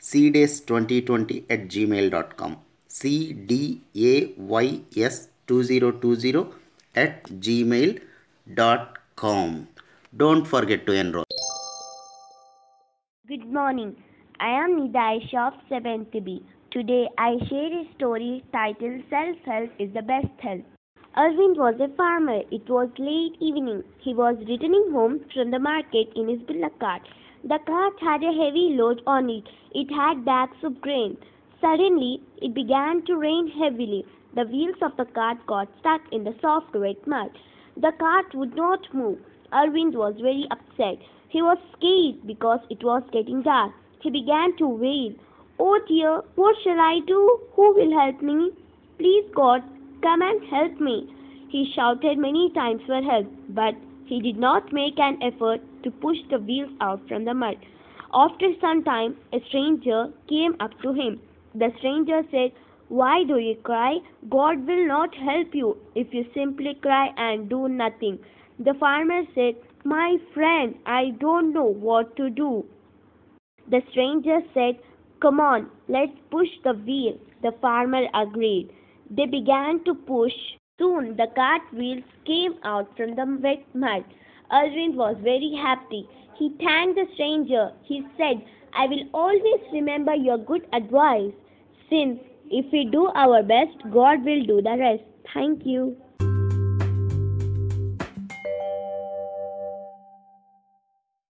cdays2020 at gmail.com cdays2020 at gmail.com don't forget to enroll Good morning. I am Nidha Ayesha of 7th B. Today I share a story titled Self Help is the Best Help. Arvind was a farmer. It was late evening. He was returning home from the market in his bullock cart. The cart had a heavy load on it. It had bags of grain. Suddenly, it began to rain heavily. The wheels of the cart got stuck in the soft wet mud. The cart would not move. Arvind was very upset. He was scared because it was getting dark. He began to wail, Oh dear, what shall I do? Who will help me? Please, God, come and help me. He shouted many times for help, but he did not make an effort to push the wheels out from the mud. After some time, a stranger came up to him. The stranger said, Why do you cry? God will not help you if you simply cry and do nothing. The farmer said, My friend, I don't know what to do. The stranger said, Come on, let's push the wheel. The farmer agreed. They began to push. Soon the cart wheels came out from the wet mud. Arvind was very happy. He thanked the stranger. He said, I will always remember your good advice, since if we do our best, God will do the rest. Thank you.